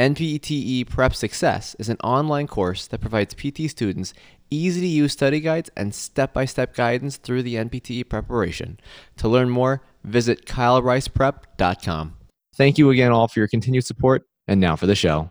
NPTE Prep Success is an online course that provides PT students easy to use study guides and step by step guidance through the NPTE preparation. To learn more, visit kylericeprep.com. Thank you again, all, for your continued support. And now for the show.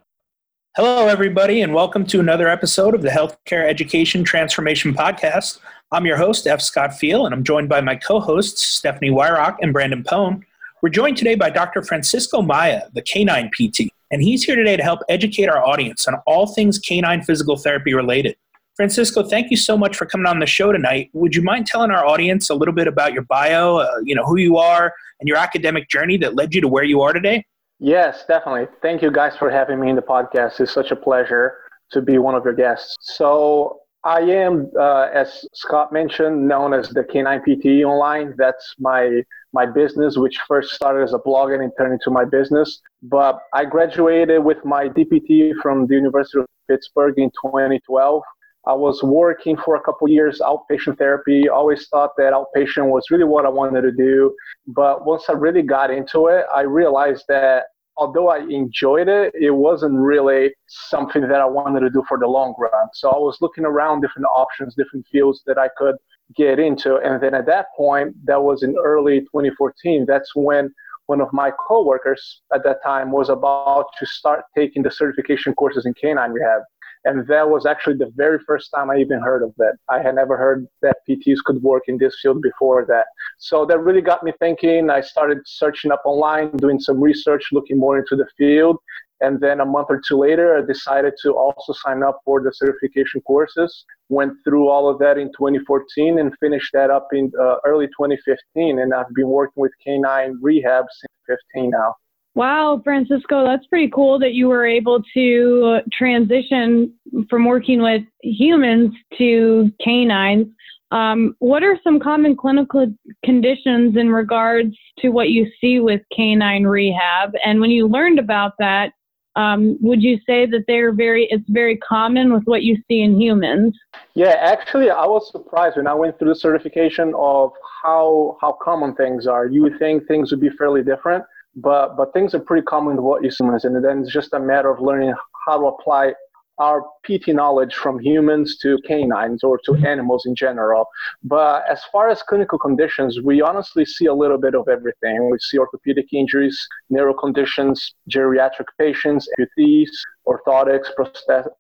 Hello, everybody, and welcome to another episode of the Healthcare Education Transformation Podcast. I'm your host, F. Scott Field, and I'm joined by my co hosts, Stephanie Wyrock and Brandon Pone. We're joined today by Dr. Francisco Maia, the canine PT, and he's here today to help educate our audience on all things canine physical therapy related. Francisco, thank you so much for coming on the show tonight. Would you mind telling our audience a little bit about your bio, uh, you know, who you are, and your academic journey that led you to where you are today? Yes, definitely. Thank you guys for having me in the podcast. It's such a pleasure to be one of your guests. So, I am, uh, as Scott mentioned, known as the Canine PT Online. That's my my business, which first started as a blog and turned into my business. But I graduated with my DPT from the University of Pittsburgh in 2012. I was working for a couple years outpatient therapy. Always thought that outpatient was really what I wanted to do. But once I really got into it, I realized that although I enjoyed it, it wasn't really something that I wanted to do for the long run. So I was looking around different options, different fields that I could get into. And then at that point, that was in early 2014, that's when one of my coworkers at that time was about to start taking the certification courses in canine rehab. And that was actually the very first time I even heard of that. I had never heard that PTs could work in this field before that. So that really got me thinking. I started searching up online, doing some research, looking more into the field. And then a month or two later, I decided to also sign up for the certification courses. Went through all of that in 2014 and finished that up in uh, early 2015. And I've been working with canine rehab since 15 now. Wow, Francisco, that's pretty cool that you were able to transition from working with humans to canines. Um, what are some common clinical conditions in regards to what you see with canine rehab? And when you learned about that, um, would you say that they're very it's very common with what you see in humans? Yeah, actually, I was surprised when I went through the certification of how how common things are. You would think things would be fairly different but but things are pretty common to what you see in humans, and then it's just a matter of learning how to apply our PT knowledge from humans to canines or to animals in general. But as far as clinical conditions, we honestly see a little bit of everything. We see orthopedic injuries, neuro conditions, geriatric patients, amputees, orthotics,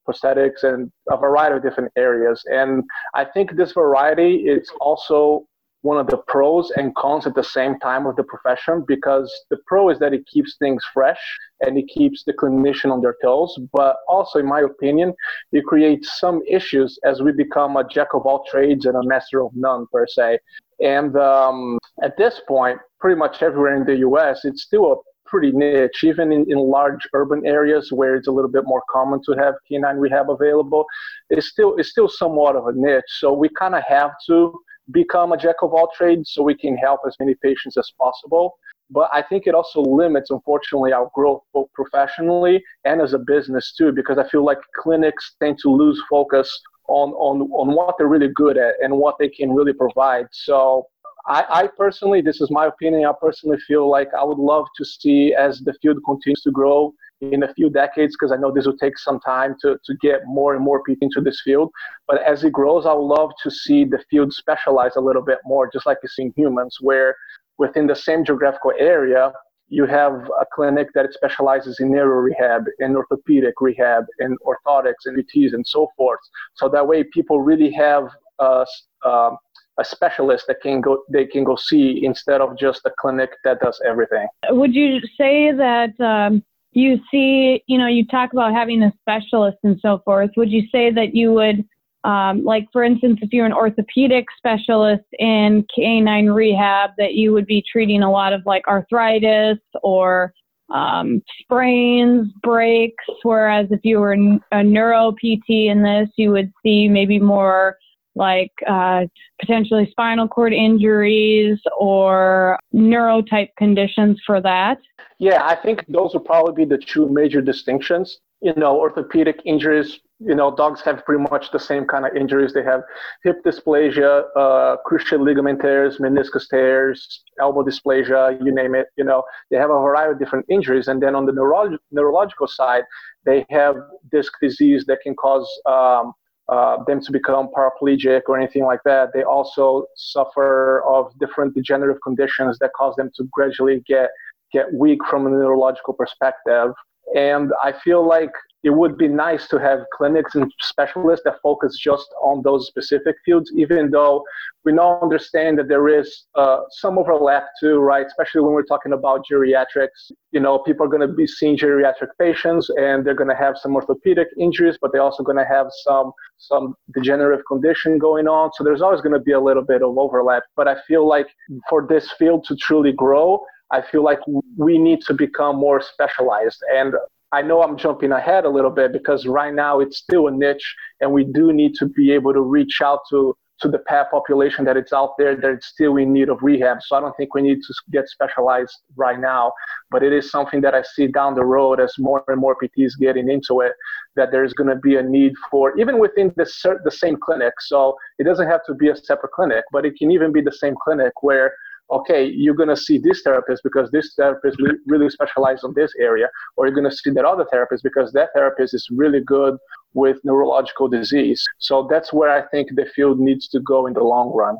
prosthetics, and a variety of different areas. And I think this variety is also one of the pros and cons at the same time of the profession because the pro is that it keeps things fresh and it keeps the clinician on their toes. But also in my opinion it creates some issues as we become a jack of all trades and a master of none per se. And um, at this point pretty much everywhere in the us it's still a pretty niche even in, in large urban areas where it's a little bit more common to have canine rehab available. It's still it's still somewhat of a niche. So we kind of have to become a jack of all trades so we can help as many patients as possible. But I think it also limits, unfortunately, our growth both professionally and as a business too, because I feel like clinics tend to lose focus on, on, on what they're really good at and what they can really provide. So I, I, personally, this is my opinion, I personally feel like I would love to see as the field continues to grow in a few decades because I know this will take some time to, to get more and more people into this field. But as it grows, I would love to see the field specialize a little bit more, just like you see in humans, where within the same geographical area, you have a clinic that specializes in neuro rehab, in orthopedic rehab, in orthotics, and ETs, and so forth. So that way, people really have a, uh, a specialist that can go they can go see instead of just a clinic that does everything. Would you say that um, you see, you know, you talk about having a specialist and so forth. Would you say that you would, um, like, for instance, if you're an orthopedic specialist in canine rehab, that you would be treating a lot of like arthritis or um, sprains, breaks, whereas if you were a neuro PT in this, you would see maybe more like uh, potentially spinal cord injuries or neurotype conditions for that? Yeah, I think those would probably be the two major distinctions. You know, orthopedic injuries, you know, dogs have pretty much the same kind of injuries. They have hip dysplasia, uh, cruciate ligament tears, meniscus tears, elbow dysplasia, you name it. You know, they have a variety of different injuries. And then on the neurolog- neurological side, they have disc disease that can cause um, uh, them to become paraplegic or anything like that. They also suffer of different degenerative conditions that cause them to gradually get get weak from a neurological perspective. And I feel like it would be nice to have clinics and specialists that focus just on those specific fields, even though we now understand that there is uh, some overlap too, right? Especially when we're talking about geriatrics. You know, people are going to be seeing geriatric patients and they're going to have some orthopedic injuries, but they're also going to have some some degenerative condition going on. So there's always going to be a little bit of overlap. But I feel like for this field to truly grow, I feel like we need to become more specialized. And I know I'm jumping ahead a little bit because right now it's still a niche and we do need to be able to reach out to to the pet population that it's out there that it's still in need of rehab. So I don't think we need to get specialized right now, but it is something that I see down the road as more and more PTs getting into it, that there's going to be a need for, even within the, the same clinic. So it doesn't have to be a separate clinic, but it can even be the same clinic where okay, you're going to see this therapist because this therapist really specializes on this area, or you're going to see that other therapist because that therapist is really good with neurological disease. So that's where I think the field needs to go in the long run.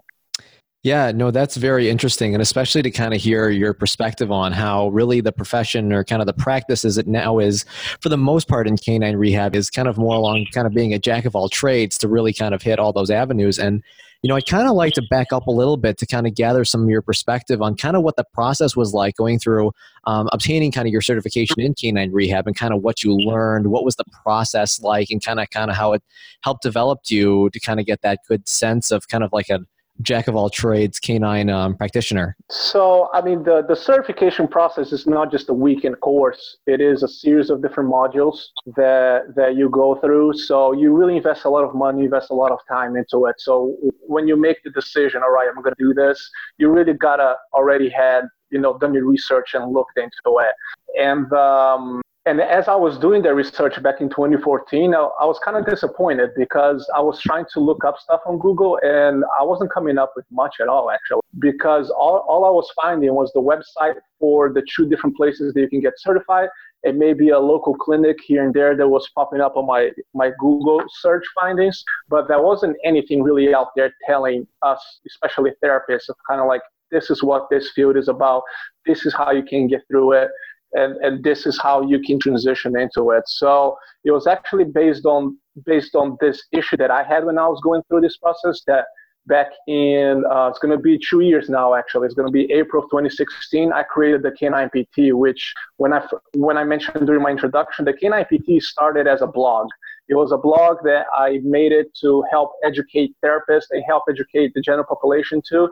Yeah, no, that's very interesting. And especially to kind of hear your perspective on how really the profession or kind of the practice as it now is, for the most part in canine rehab, is kind of more along kind of being a jack of all trades to really kind of hit all those avenues. And you know, I kind of like to back up a little bit to kind of gather some of your perspective on kind of what the process was like going through um, obtaining kind of your certification in canine rehab and kind of what you learned. What was the process like, and kind of kind of how it helped develop you to kind of get that good sense of kind of like a jack of all trades canine um, practitioner? So, I mean, the, the certification process is not just a weekend course. It is a series of different modules that, that you go through. So you really invest a lot of money, invest a lot of time into it. So when you make the decision, all right, I'm going to do this, you really got to already had, you know, done your research and looked into it. And um, and as I was doing the research back in 2014, I, I was kind of disappointed because I was trying to look up stuff on Google and I wasn't coming up with much at all, actually, because all, all I was finding was the website for the two different places that you can get certified. It may be a local clinic here and there that was popping up on my, my Google search findings, but there wasn't anything really out there telling us, especially therapists, of kind of like, this is what this field is about. This is how you can get through it and, and this is how you can transition into it. So it was actually based on based on this issue that I had when I was going through this process that back in uh, it's going to be two years now actually it's going to be april of 2016 i created the canine pt which when i when i mentioned during my introduction the canine pt started as a blog it was a blog that i made it to help educate therapists and help educate the general population too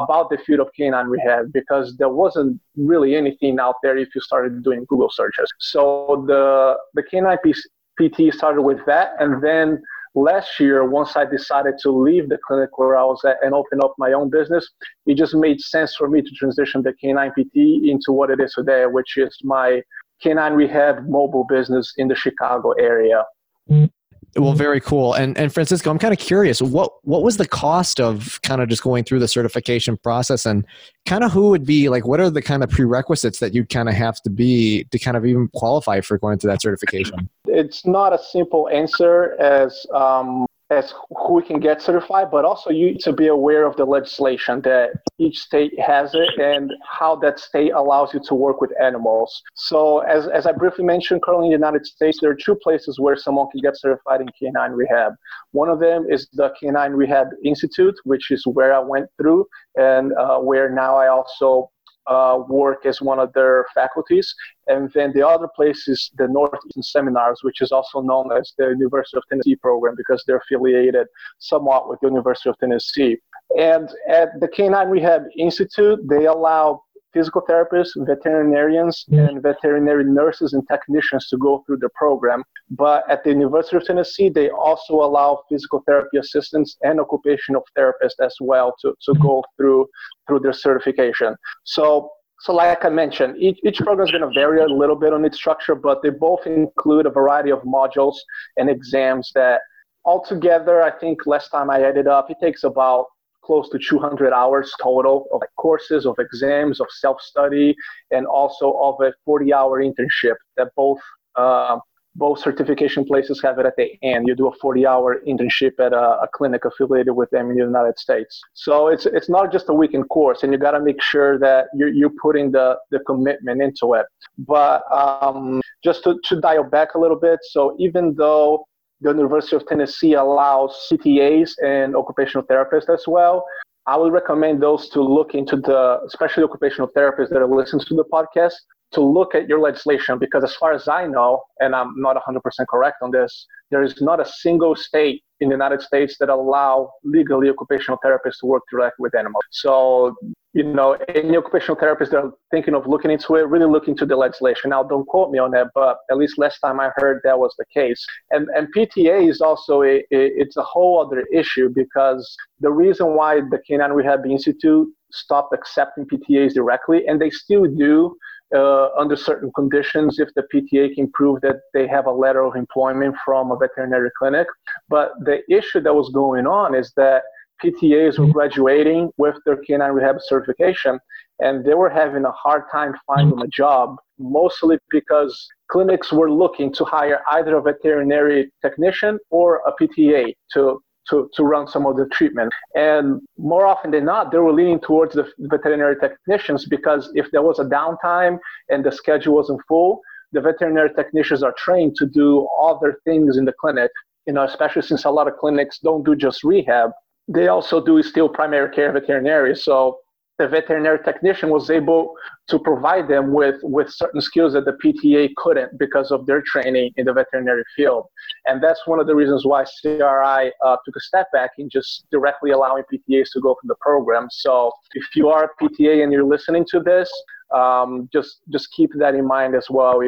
about the field of canine rehab because there wasn't really anything out there if you started doing Google searches. So the the canine PT started with that, and then last year, once I decided to leave the clinic where I was at and open up my own business, it just made sense for me to transition the canine PT into what it is today, which is my canine rehab mobile business in the Chicago area. Mm. Well, very cool. And and Francisco, I'm kind of curious what what was the cost of kind of just going through the certification process, and kind of who would be like what are the kind of prerequisites that you'd kind of have to be to kind of even qualify for going through that certification? It's not a simple answer as um, as who can get certified, but also you need to be aware of the legislation that each state has it and how that state allows you to work with animals. So as, as I briefly mentioned, currently in the United States, there are two places where someone can get certified in canine rehab. One of them is the Canine Rehab Institute, which is where I went through and uh, where now I also uh, work as one of their faculties. And then the other place is the Northeastern Seminars, which is also known as the University of Tennessee program because they're affiliated somewhat with the University of Tennessee. And at the Canine Rehab Institute, they allow physical therapists, veterinarians, and veterinary nurses and technicians to go through the program. But at the University of Tennessee, they also allow physical therapy assistants and occupational therapists as well to, to mm-hmm. go through through their certification. So so like I mentioned, each, each program is going to vary a little bit on its structure, but they both include a variety of modules and exams that altogether, I think last time I added up, it takes about close to 200 hours total of courses, of exams, of self-study, and also of a 40-hour internship that both uh, both certification places have it at the end. You do a 40-hour internship at a, a, clinic affiliated with them in the United States. So it's it's not just a weekend course, and you got to make sure that you're, you're putting the, the commitment into it. But um, just to, to dial back a little bit, so even though the University of Tennessee allows PTAs and occupational therapists as well. I would recommend those to look into the, especially occupational therapists that are listening to the podcast, to look at your legislation because, as far as I know, and I'm not 100% correct on this, there is not a single state in the United States that allow legally occupational therapists to work directly with animals. So, you know, any occupational therapists that are thinking of looking into it, really look into the legislation. Now, don't quote me on that, but at least last time I heard that was the case. And and PTA is also a, a it's a whole other issue because the reason why the Canine Rehab Institute stopped accepting PTAs directly, and they still do uh, under certain conditions if the PTA can prove that they have a letter of employment from a veterinary clinic. But the issue that was going on is that PTAs were graduating with their canine rehab certification and they were having a hard time finding a job, mostly because clinics were looking to hire either a veterinary technician or a PTA to to, to run some of the treatment. And more often than not, they were leaning towards the veterinary technicians because if there was a downtime and the schedule wasn't full, the veterinary technicians are trained to do other things in the clinic, you know, especially since a lot of clinics don't do just rehab. They also do still primary care veterinary. So the veterinary technician was able to provide them with, with certain skills that the PTA couldn't because of their training in the veterinary field. And that's one of the reasons why CRI uh, took a step back in just directly allowing PTAs to go through the program. So if you are a PTA and you're listening to this, um, just just keep that in mind as well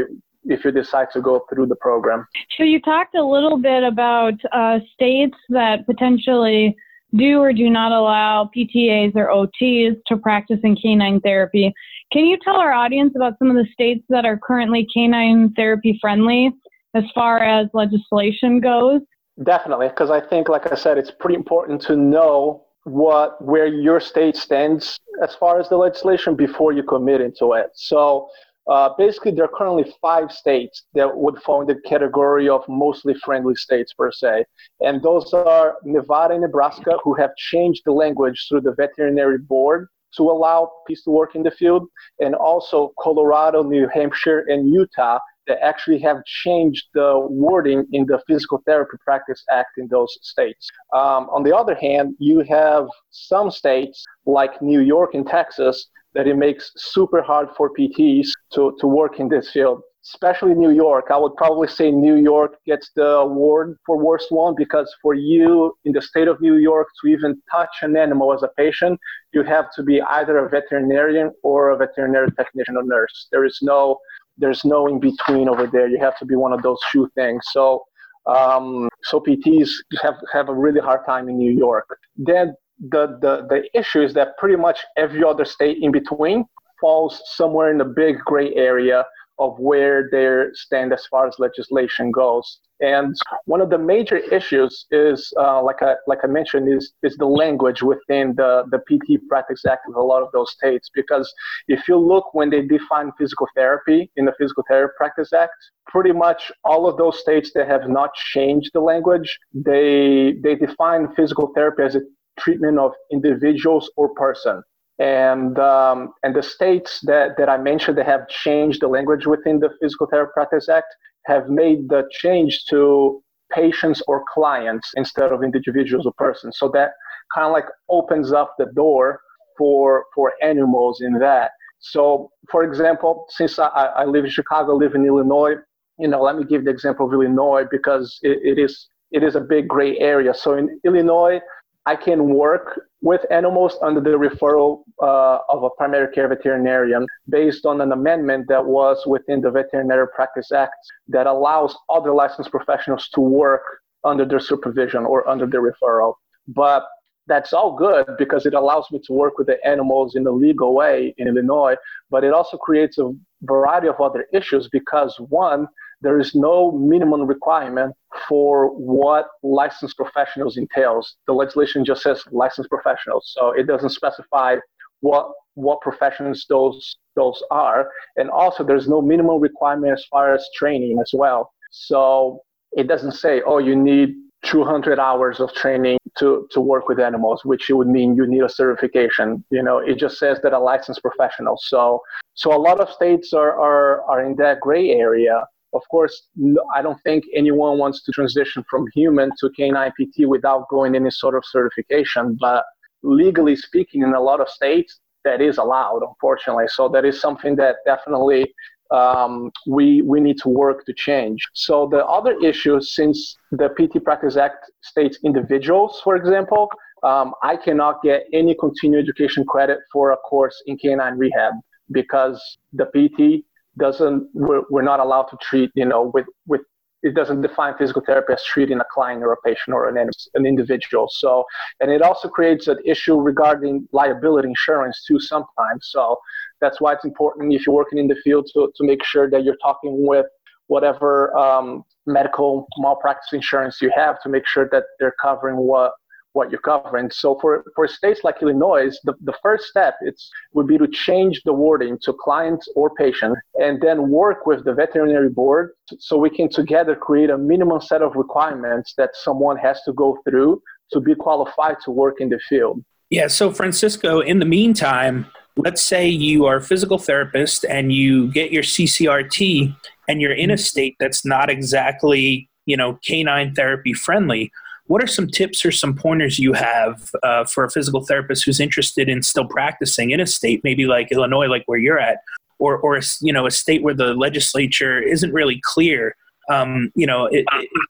if you decide to go through the program. So you talked a little bit about uh, states that potentially do or do not allow PTAs or OTs to practice in canine therapy. Can you tell our audience about some of the states that are currently canine therapy friendly as far as legislation goes? Definitely, because I think, like I said, it's pretty important to know what where your state stands as far as the legislation before you commit into it. So uh, basically, there are currently five states that would fall in the category of mostly friendly states per se. And those are Nevada and Nebraska, who have changed the language through the veterinary board to allow PTs to work in the field, and also Colorado, New Hampshire, and Utah that actually have changed the wording in the Physical Therapy Practice Act in those states. Um, on the other hand, you have some states like New York and Texas that it makes super hard for PTs to, to work in this field, especially New York. I would probably say New York gets the award for worst one because for you in the state of New York to even touch an animal as a patient, you have to be either a veterinarian or a veterinary technician or nurse. There is no there's no in between over there. You have to be one of those two things. So um, so PTs have have a really hard time in New York. Then the, the, the issue is that pretty much every other state in between falls somewhere in the big gray area of where they stand as far as legislation goes. And one of the major issues is, uh, like I like I mentioned, is is the language within the the PT Practice Act of a lot of those states. Because if you look when they define physical therapy in the Physical Therapy Practice Act, pretty much all of those states that have not changed the language, they they define physical therapy as a treatment of individuals or person and um, and the states that, that I mentioned that have changed the language within the Physical Therapy Practice Act have made the change to patients or clients instead of individuals or persons. So that kind of like opens up the door for for animals in that. So, for example, since I, I live in Chicago, live in Illinois, you know, let me give the example of Illinois because it, it is it is a big gray area. So in Illinois, I can work with animals under the referral uh, of a primary care veterinarian based on an amendment that was within the Veterinary Practice Act that allows other licensed professionals to work under their supervision or under their referral. But that's all good because it allows me to work with the animals in a legal way in Illinois, but it also creates a variety of other issues because one, there is no minimum requirement for what licensed professionals entails. The legislation just says licensed professionals, so it doesn't specify what what professions those those are, and also there's no minimum requirement as far as training as well. So it doesn't say, oh, you need 200 hours of training to, to work with animals, which would mean you need a certification. You know, it just says that a licensed professional. So, so a lot of states are, are, are in that gray area. Of course, I don't think anyone wants to transition from human to canine PT without going any sort of certification. But legally speaking, in a lot of states, that is allowed, unfortunately. So that is something that definitely um, we we need to work to change. So the other issue, since the PT Practice Act states individuals, for example, um, I cannot get any continuing education credit for a course in canine rehab because the PT doesn't we're, we're not allowed to treat you know with with it doesn't define physical therapy as treating a client or a patient or an, an individual. So, and it also creates an issue regarding liability insurance too sometimes. So that's why it's important if you're working in the field to, to make sure that you're talking with whatever um, medical malpractice insurance you have to make sure that they're covering what what you're covering. So for, for states like Illinois, the, the first step it's, would be to change the wording to client or patient and then work with the veterinary board so we can together create a minimum set of requirements that someone has to go through to be qualified to work in the field. Yeah, so Francisco, in the meantime, let's say you are a physical therapist and you get your CCRT and you're in a state that's not exactly, you know, canine therapy friendly what are some tips or some pointers you have uh, for a physical therapist who's interested in still practicing in a state, maybe like Illinois, like where you're at, or or a, you know a state where the legislature isn't really clear? Um, you know, it,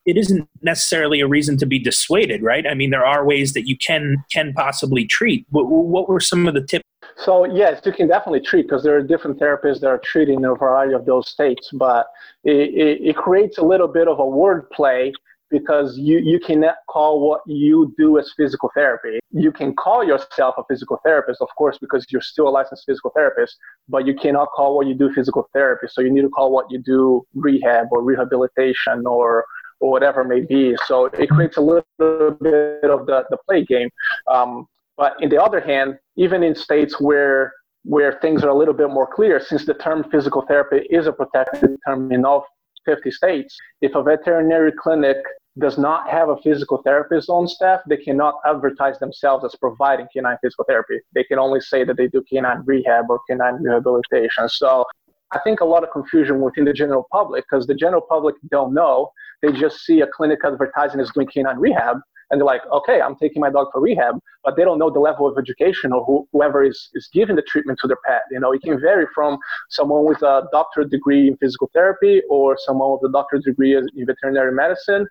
it, isn't necessarily a reason to be dissuaded, right? I mean, there are ways that you can can possibly treat. What, what were some of the tips? So yes, you can definitely treat because there are different therapists that are treating in a variety of those states, but it, it, it creates a little bit of a word wordplay because you, you cannot call what you do as physical therapy. You can call yourself a physical therapist, of course, because you're still a licensed physical therapist, but you cannot call what you do physical therapy. So you need to call what you do rehab or rehabilitation or or whatever it may be. So it creates a little bit of the, the play game. Um, but in the other hand, even in states where where things are a little bit more clear, since the term physical therapy is a protected term in all 50 states, if a veterinary clinic does not have a physical therapist on staff, they cannot advertise themselves as providing canine physical therapy. They can only say that they do canine rehab or canine rehabilitation. So I think a lot of confusion within the general public because the general public don't know. They just see a clinic advertising as doing canine rehab and they're like, okay, I'm taking my dog for rehab, but they don't know the level of education or who, whoever is, is giving the treatment to their pet. You know, it can vary from someone with a doctorate degree in physical therapy or someone with a doctorate degree in veterinary medicine,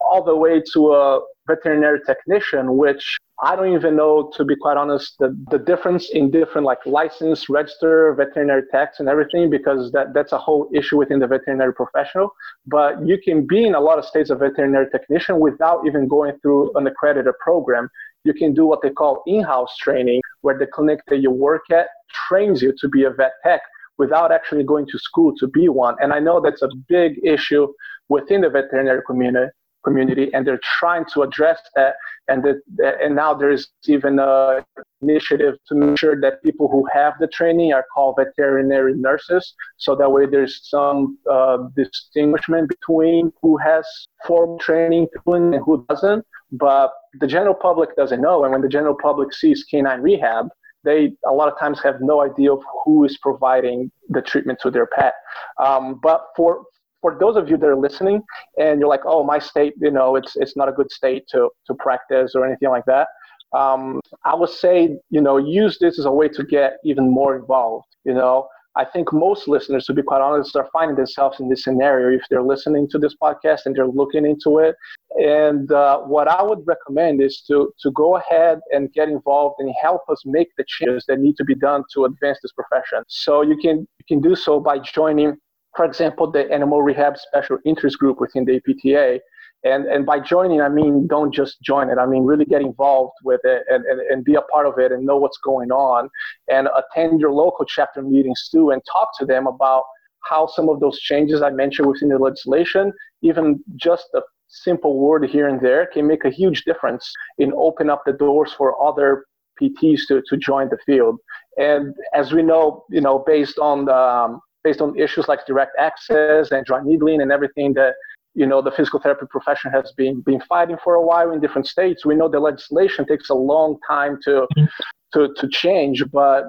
all the way to a veterinary technician, which I don't even know, to be quite honest, the, the difference in different like license, register, veterinary tax and everything, because that, that's a whole issue within the veterinary professional. But you can be in a lot of states a veterinary technician without even going through an accredited program. You can do what they call in-house training, where the clinic that you work at trains you to be a vet tech without actually going to school to be one. And I know that's a big issue within the veterinary community community, and they're trying to address that. And that, and now there is even a initiative to make sure that people who have the training are called veterinary nurses, so that way there's some uh, distinguishment between who has formal training and who doesn't. But the general public doesn't know, and when the general public sees canine rehab, they a lot of times have no idea of who is providing the treatment to their pet. Um, but for for those of you that are listening and you're like, oh, my state, you know, it's it's not a good state to to practice or anything like that. Um, I would say, you know, use this as a way to get even more involved. You know, I think most listeners, to be quite honest, are finding themselves in this scenario if they're listening to this podcast and they're looking into it. And uh, what I would recommend is to to go ahead and get involved and help us make the changes that need to be done to advance this profession. So you can you can do so by joining for example, the animal rehab special interest group within the APTA. And, and by joining, I mean, don't just join it. I mean, really get involved with it and, and, and be a part of it and know what's going on and attend your local chapter meetings too and talk to them about how some of those changes I mentioned within the legislation, even just a simple word here and there can make a huge difference in open up the doors for other PTs to, to join the field. And as we know, you know, based on the, um, based on issues like direct access and dry needling and everything that you know the physical therapy profession has been been fighting for a while in different states. We know the legislation takes a long time to to, to change, but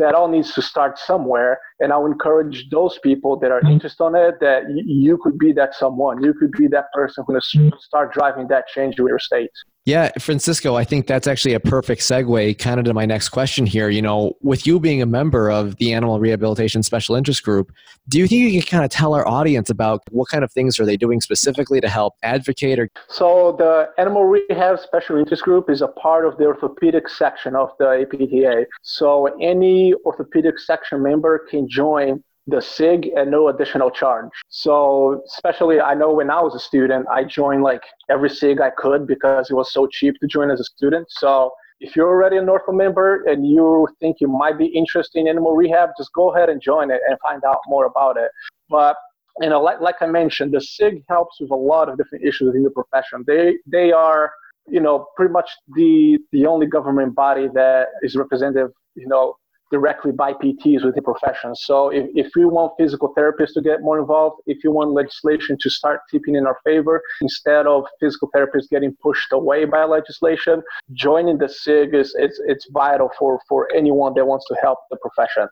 that all needs to start somewhere. And I'll encourage those people that are mm-hmm. interested in it that y- you could be that someone. You could be that person who's going to start driving that change in your state. Yeah, Francisco, I think that's actually a perfect segue kind of to my next question here. You know, with you being a member of the Animal Rehabilitation Special Interest Group, do you think you can kind of tell our audience about what kind of things are they doing specifically to help advocate or So the Animal Rehab Special Interest Group is a part of the orthopedic section of the APTA. So any orthopedic section member can join the SIG at no additional charge. So, especially, I know when I was a student, I joined like every SIG I could because it was so cheap to join as a student. So, if you're already a Northwell member and you think you might be interested in animal rehab, just go ahead and join it and find out more about it. But you know, like, like I mentioned, the SIG helps with a lot of different issues in the profession. They they are you know pretty much the the only government body that is representative you know directly by PTs with the profession. So if, if we want physical therapists to get more involved, if you want legislation to start tipping in our favor, instead of physical therapists getting pushed away by legislation, joining the SIG is it's, it's vital for, for anyone that wants to help the profession.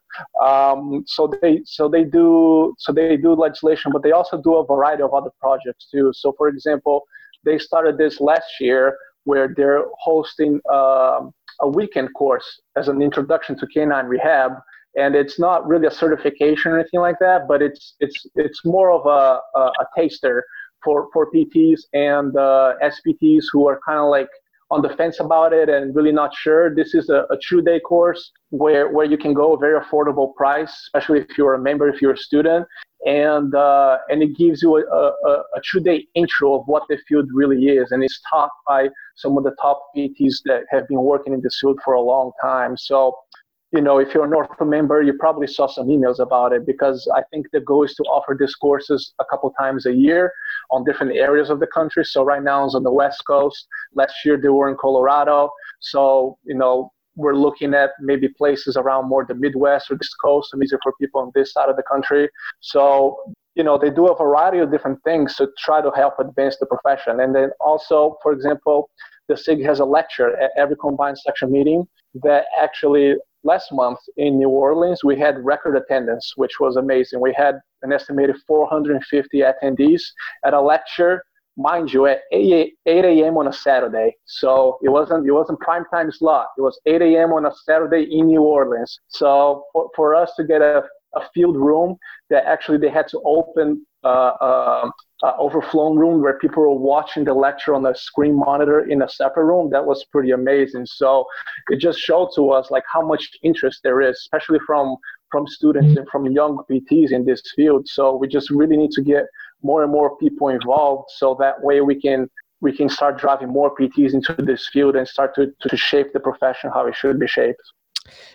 Um, so they so they do so they do legislation, but they also do a variety of other projects too. So for example, they started this last year where they're hosting um, a weekend course as an introduction to canine rehab. And it's not really a certification or anything like that, but it's it's it's more of a, a, a taster for, for PTs and uh, SPTs who are kind of like on the fence about it and really not sure. This is a, a two day course where, where you can go very affordable price, especially if you're a member, if you're a student, and uh, and it gives you a, a, a two-day intro of what the field really is, and it's taught by some of the top PTs that have been working in this field for a long time. So, you know, if you're a Northwell member, you probably saw some emails about it because I think the goal is to offer these courses a couple times a year on different areas of the country. So right now it's on the West Coast. Last year they were in Colorado. So you know, we're looking at maybe places around more the Midwest or East Coast, some easier for people on this side of the country. So, you know, they do a variety of different things to try to help advance the profession. And then also, for example, the SIG has a lecture at every combined section meeting that actually last month in New Orleans, we had record attendance, which was amazing. We had an estimated 450 attendees at a lecture mind you, at 8, 8 a.m. on a Saturday. So it wasn't it wasn't prime time slot. It was 8 a.m. on a Saturday in New Orleans. So for, for us to get a, a field room that actually they had to open uh, uh, uh, overflown room where people were watching the lecture on a screen monitor in a separate room. That was pretty amazing. So it just showed to us like how much interest there is, especially from from students and from young PTs in this field. So we just really need to get more and more people involved so that way we can we can start driving more PTs into this field and start to, to shape the profession how it should be shaped.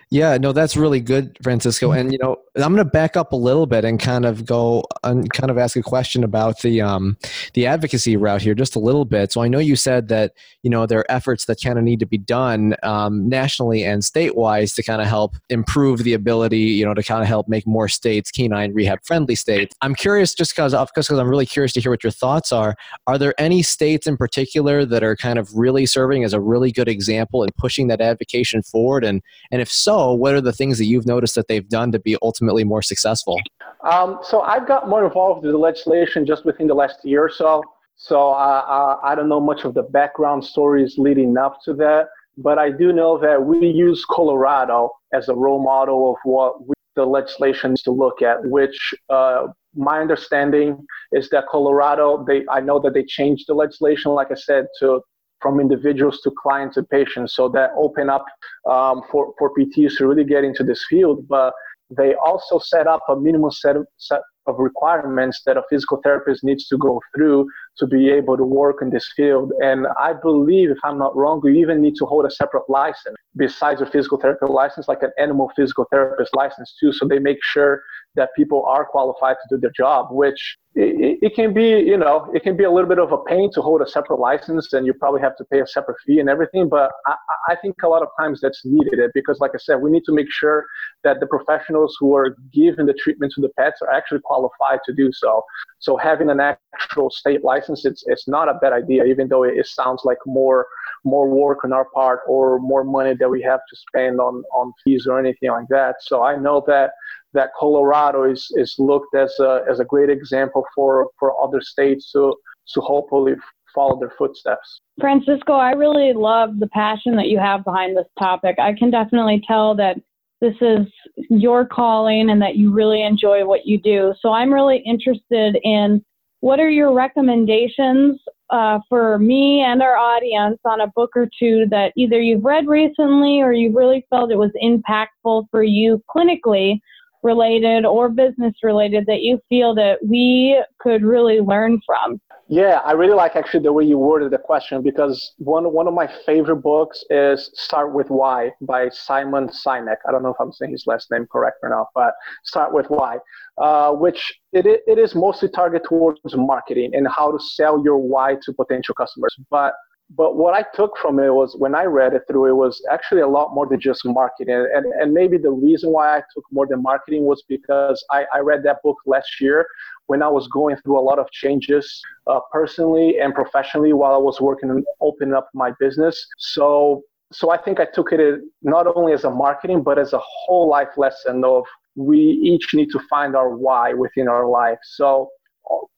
Yeah, no, that's really good, Francisco. And you know, I'm going to back up a little bit and kind of go and kind of ask a question about the um, the advocacy route here, just a little bit. So I know you said that you know there are efforts that kind of need to be done um, nationally and state-wise to kind of help improve the ability, you know, to kind of help make more states canine rehab friendly states. I'm curious, just because because I'm really curious to hear what your thoughts are. Are there any states in particular that are kind of really serving as a really good example in pushing that advocacy forward? And and if so what are the things that you've noticed that they've done to be ultimately more successful? Um, so I've got more involved with the legislation just within the last year or so. So uh, uh, I don't know much of the background stories leading up to that, but I do know that we use Colorado as a role model of what we, the legislation needs to look at. Which uh, my understanding is that Colorado, they I know that they changed the legislation, like I said, to from individuals to clients and patients. So that open up um, for, for PTs to really get into this field. But they also set up a minimum set of, set of requirements that a physical therapist needs to go through to be able to work in this field. And I believe, if I'm not wrong, you even need to hold a separate license besides a physical therapy license, like an animal physical therapist license too. So they make sure that people are qualified to do their job, which it, it, can be, you know, it can be a little bit of a pain to hold a separate license and you probably have to pay a separate fee and everything. But I, I think a lot of times that's needed eh, because, like I said, we need to make sure that the professionals who are giving the treatment to the pets are actually qualified to do so. So having an actual state license, it's, it's not a bad idea, even though it, it sounds like more more work on our part or more money that we have to spend on, on fees or anything like that. So I know that that Colorado is, is looked as a, as a great example for, for other states to, to hopefully follow their footsteps. Francisco, I really love the passion that you have behind this topic. I can definitely tell that this is your calling and that you really enjoy what you do. So I'm really interested in what are your recommendations uh, for me and our audience on a book or two that either you've read recently or you really felt it was impactful for you clinically related or business related that you feel that we could really learn from? Yeah, I really like actually the way you worded the question because one one of my favorite books is Start with Why by Simon Sinek. I don't know if I'm saying his last name correct or not, but Start with Why, uh, which it, it is mostly targeted towards marketing and how to sell your why to potential customers. But but what I took from it was when I read it through, it was actually a lot more than just marketing. And, and maybe the reason why I took more than marketing was because I, I read that book last year when I was going through a lot of changes uh, personally and professionally while I was working and opening up my business. So, so I think I took it not only as a marketing, but as a whole life lesson of we each need to find our why within our life. So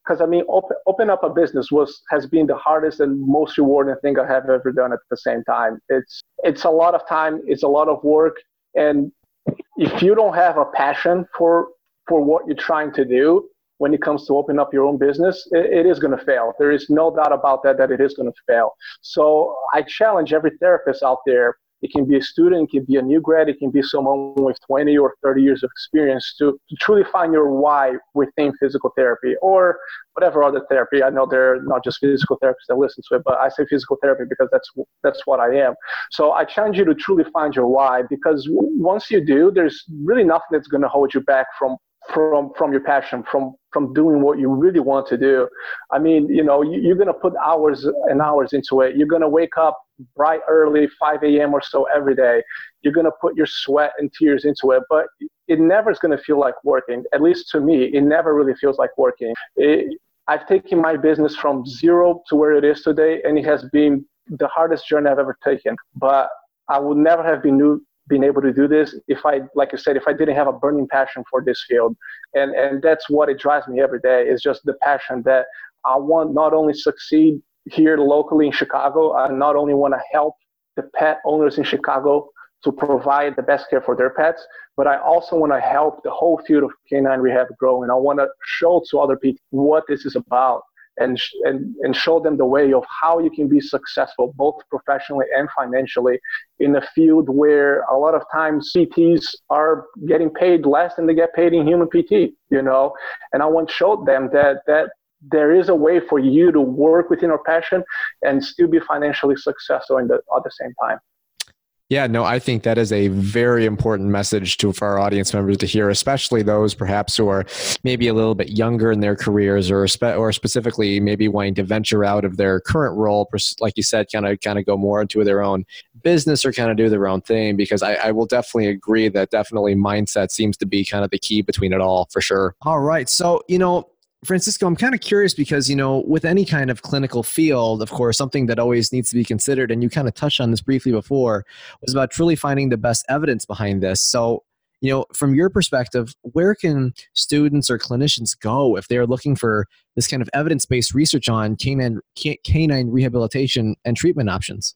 because I mean, open, open up a business was has been the hardest and most rewarding thing I have ever done at the same time. It's it's a lot of time, it's a lot of work, and if you don't have a passion for for what you're trying to do when it comes to open up your own business, it, it is going to fail. There is no doubt about that that it is going to fail. So I challenge every therapist out there it can be a student, it can be a new grad, it can be someone with 20 or 30 years of experience to, to truly find your why within physical therapy or whatever other therapy. I know there are not just physical therapists that listen to it, but I say physical therapy because that's that's what I am. So I challenge you to truly find your why because once you do, there's really nothing that's going to hold you back from from from your passion from from doing what you really want to do i mean you know you, are going to put hours and hours into it you're going to wake up bright early 5 a.m or so every day you're going to put your sweat and tears into it but it never is going to feel like working. At least to me it never really feels like working. It, i've taken my business from zero to where it is today and it has been the hardest journey i've ever taken. But i would never have been new been able to do this if I, like I said, if I didn't have a burning passion for this field. And, and that's what it drives me every day is just the passion that I want not only succeed here locally in Chicago, I not only want to help the pet owners in Chicago to provide the best care for their pets, but I also want to help the whole field of canine rehab grow. And I want to show to other people what this is about and, and, and show them the way of how you can be successful, both professionally and financially, in a field where a lot of times PTs are getting paid less than they get paid in human PT, you know? And I want to show them that, that there is a way for you to work within your passion and still be financially successful in the, at the same time. Yeah, no, I think that is a very important message to for our audience members to hear, especially those perhaps who are maybe a little bit younger in their careers, or spe- or specifically maybe wanting to venture out of their current role, like you said, kind of kind of go more into their own business or kind of do their own thing. Because I, I will definitely agree that definitely mindset seems to be kind of the key between it all for sure. All right, so you know Francisco, I'm kind of curious because, you know, with any kind of clinical field, of course, something that always needs to be considered, and you kind of touched on this briefly before, was about truly finding the best evidence behind this. So, you know, from your perspective, where can students or clinicians go if they're looking for this kind of evidence based research on canine, canine rehabilitation and treatment options?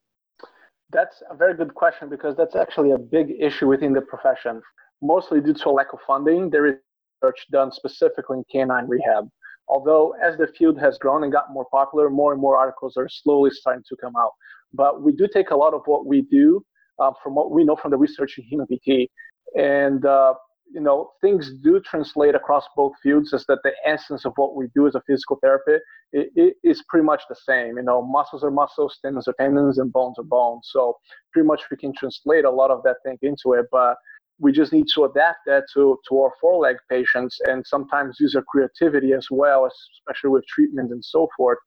That's a very good question because that's actually a big issue within the profession, mostly due to a lack of funding. There is done specifically in canine rehab. Although, as the field has grown and got more popular, more and more articles are slowly starting to come out. But we do take a lot of what we do uh, from what we know from the research in human PT. And, uh, you know, things do translate across both fields as that the essence of what we do as a physical therapist it, it is pretty much the same. You know, muscles are muscles, tendons are tendons, and bones are bones. So pretty much we can translate a lot of that thing into it. But we just need to adapt that to, to our foreleg patients and sometimes use our creativity as well, especially with treatment and so forth.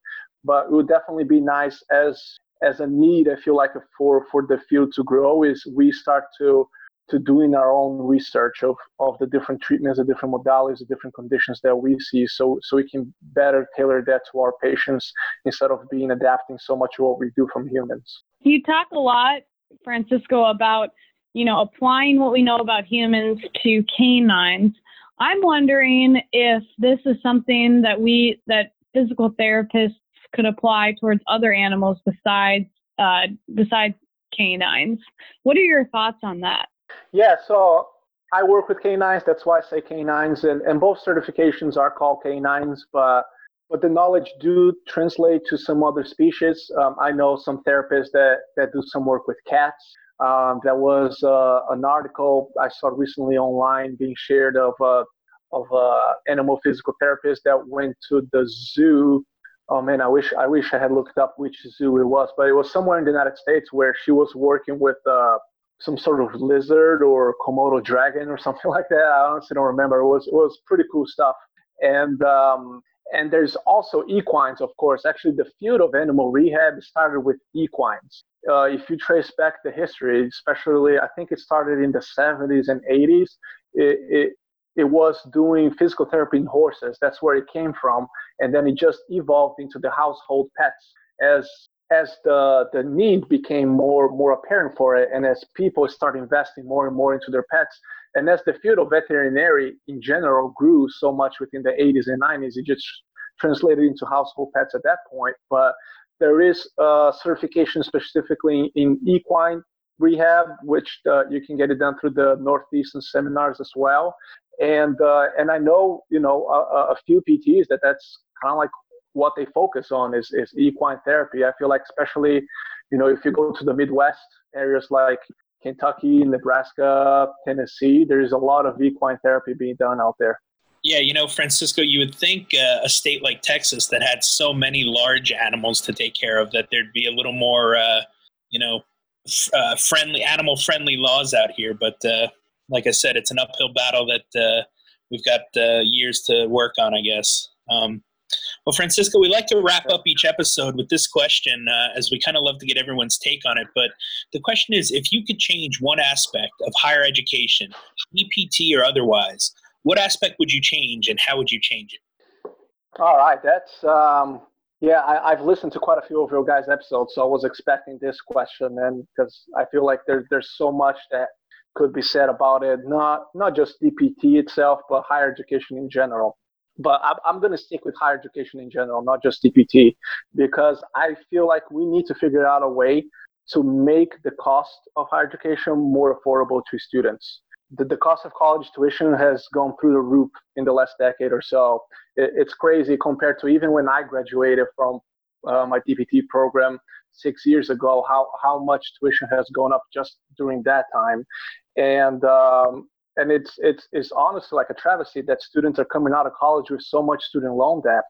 But it would definitely be nice as as a need, I feel like for, for the field to grow is we start to to doing our own research of, of the different treatments, the different modalities, the different conditions that we see so so we can better tailor that to our patients instead of being adapting so much of what we do from humans. You talk a lot, Francisco, about you know, applying what we know about humans to canines. I'm wondering if this is something that we that physical therapists could apply towards other animals besides uh, besides canines. What are your thoughts on that? Yeah, so I work with canines. That's why I say canines, and, and both certifications are called canines, but but the knowledge do translate to some other species. Um, I know some therapists that that do some work with cats. Um, there was uh, an article I saw recently online being shared of uh, of uh, animal physical therapist that went to the zoo. Oh man, I wish I wish I had looked up which zoo it was, but it was somewhere in the United States where she was working with uh, some sort of lizard or Komodo dragon or something like that. I honestly don't remember. It was it was pretty cool stuff. And um, and there's also equines, of course. Actually, the field of animal rehab started with equines uh, if you trace back the history, especially I think it started in the 70s and 80s, it, it, it was doing physical therapy in horses. That's where it came from, and then it just evolved into the household pets as as the the need became more more apparent for it, and as people start investing more and more into their pets, and as the field of veterinary in general grew so much within the 80s and 90s, it just translated into household pets at that point. But there is a certification specifically in equine rehab, which uh, you can get it done through the Northeastern seminars as well. And uh, and I know you know a, a few PTs that that's kind of like what they focus on is is equine therapy. I feel like especially you know if you go to the Midwest areas like Kentucky, Nebraska, Tennessee, there is a lot of equine therapy being done out there. Yeah, you know, Francisco, you would think uh, a state like Texas that had so many large animals to take care of that there'd be a little more, uh, you know, f- uh, friendly, animal friendly laws out here. But uh, like I said, it's an uphill battle that uh, we've got uh, years to work on, I guess. Um, well, Francisco, we like to wrap up each episode with this question, as we kind of love to get everyone's take on it. But the question is, if you could change one aspect of higher education, EPT or otherwise, what aspect would you change and how would you change it? All right, that's um, yeah. I, have listened to quite a few of your guys' episodes, so I was expecting this question, and because I feel like there's there's so much that could be said about it, not not just DPT itself, but higher education in general. But I'm, going to stick with higher education in general, not just DPT, because I feel like we need to figure out a way to make the cost of higher education more affordable to students the, the cost of college tuition has gone through the roof in the last decade or so. It, it's crazy compared to even when I graduated from uh, my DPT program six years ago, how, how much tuition has gone up just during that time. And, um, and it's, it's, it's honestly like a travesty that students are coming out of college with so much student loan debt,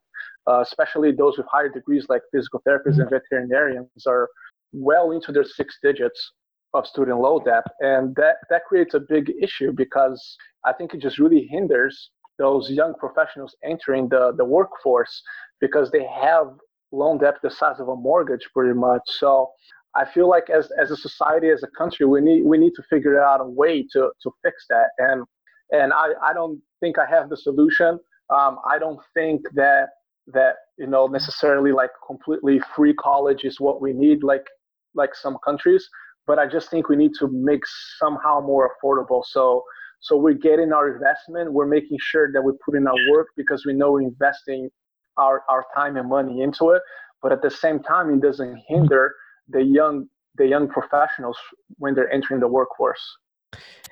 uh, especially those with higher degrees like physical therapists and veterinarians are well into their six digits of student loan debt, and that that creates a big issue because I think it just really hinders those young professionals entering the the workforce because they have loan debt the size of a mortgage pretty much. So I feel like as as a society, as a country, we need we need to figure out a way to to fix that. And and I, I don't think I have the solution. Um, I don't think that that you know necessarily like completely free college is what we need like like some countries but i just think we need to make somehow more affordable so so we're getting our investment we're making sure that we put in our work because we know we're investing our our time and money into it but at the same time it doesn't hinder the young the young professionals when they're entering the workforce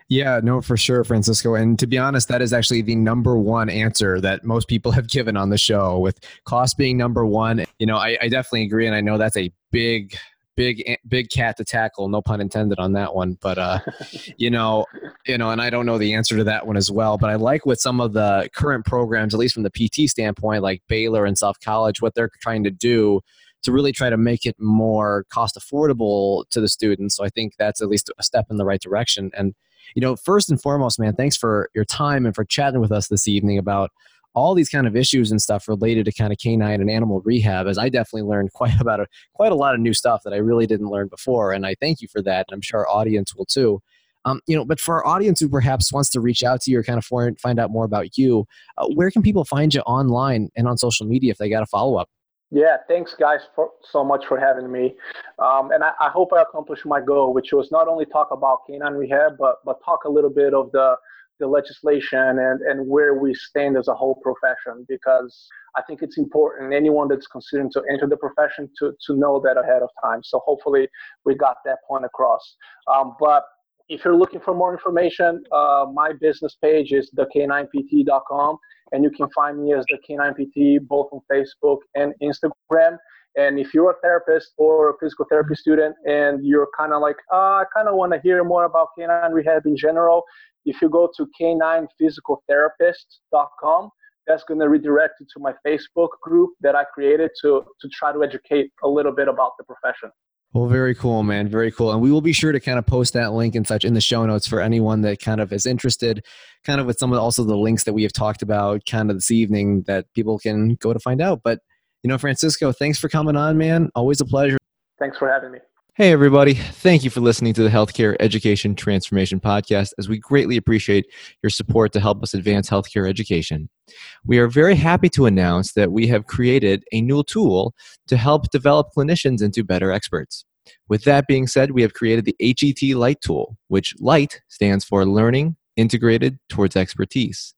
yeah, no, for sure, Francisco. And to be honest, that is actually the number one answer that most people have given on the show, with cost being number one. You know, I, I definitely agree, and I know that's a big, big, big cat to tackle. No pun intended on that one. But uh, you know, you know, and I don't know the answer to that one as well. But I like with some of the current programs, at least from the PT standpoint, like Baylor and South College, what they're trying to do to really try to make it more cost affordable to the students. So I think that's at least a step in the right direction. And you know, first and foremost, man, thanks for your time and for chatting with us this evening about all these kind of issues and stuff related to kind of canine and animal rehab as i definitely learned quite about a, quite a lot of new stuff that i really didn't learn before and i thank you for that and i'm sure our audience will too um, you know but for our audience who perhaps wants to reach out to you or kind of find out more about you uh, where can people find you online and on social media if they got a follow-up yeah, thanks, guys, for, so much for having me. Um, and I, I, hope I accomplished my goal, which was not only talk about canine rehab, but but talk a little bit of the the legislation and, and where we stand as a whole profession, because I think it's important anyone that's considering to enter the profession to to know that ahead of time. So hopefully we got that point across. Um, but if you're looking for more information, uh, my business page is thek9pt.com, and you can find me as the K9PT both on Facebook and Instagram. And if you're a therapist or a physical therapy student and you're kind of like, oh, I kind of want to hear more about canine rehab in general, if you go to k9physicaltherapist.com, that's going to redirect you to my Facebook group that I created to, to try to educate a little bit about the profession. Well, very cool, man. Very cool. And we will be sure to kind of post that link and such in the show notes for anyone that kind of is interested, kind of with some of also the links that we have talked about kind of this evening that people can go to find out. But, you know, Francisco, thanks for coming on, man. Always a pleasure. Thanks for having me. Hey, everybody. Thank you for listening to the Healthcare Education Transformation Podcast, as we greatly appreciate your support to help us advance healthcare education. We are very happy to announce that we have created a new tool to help develop clinicians into better experts. With that being said, we have created the HET LITE tool, which LITE stands for Learning Integrated Towards Expertise.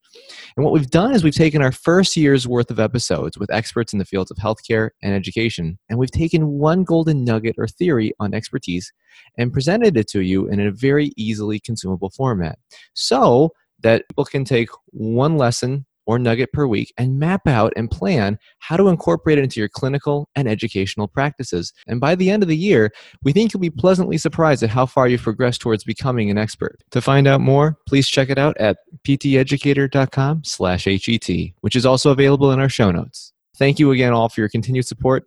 And what we've done is we've taken our first year's worth of episodes with experts in the fields of healthcare and education, and we've taken one golden nugget or theory on expertise and presented it to you in a very easily consumable format so that people can take one lesson or nugget per week and map out and plan how to incorporate it into your clinical and educational practices. And by the end of the year, we think you'll be pleasantly surprised at how far you've progressed towards becoming an expert. To find out more, please check it out at pteducator.com slash HET, which is also available in our show notes. Thank you again all for your continued support.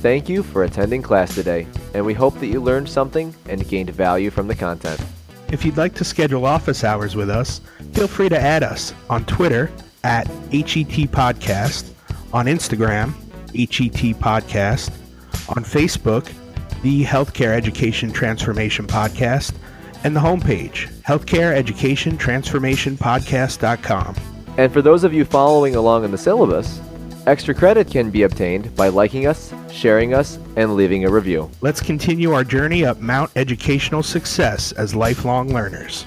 Thank you for attending class today, and we hope that you learned something and gained value from the content. If you'd like to schedule office hours with us, feel free to add us on Twitter at HET Podcast, on Instagram, HET Podcast, on Facebook, the Healthcare Education Transformation Podcast, and the homepage, healthcareeducationtransformationpodcast.com. And for those of you following along in the syllabus, extra credit can be obtained by liking us, sharing us, and leaving a review. Let's continue our journey up Mount Educational Success as lifelong learners.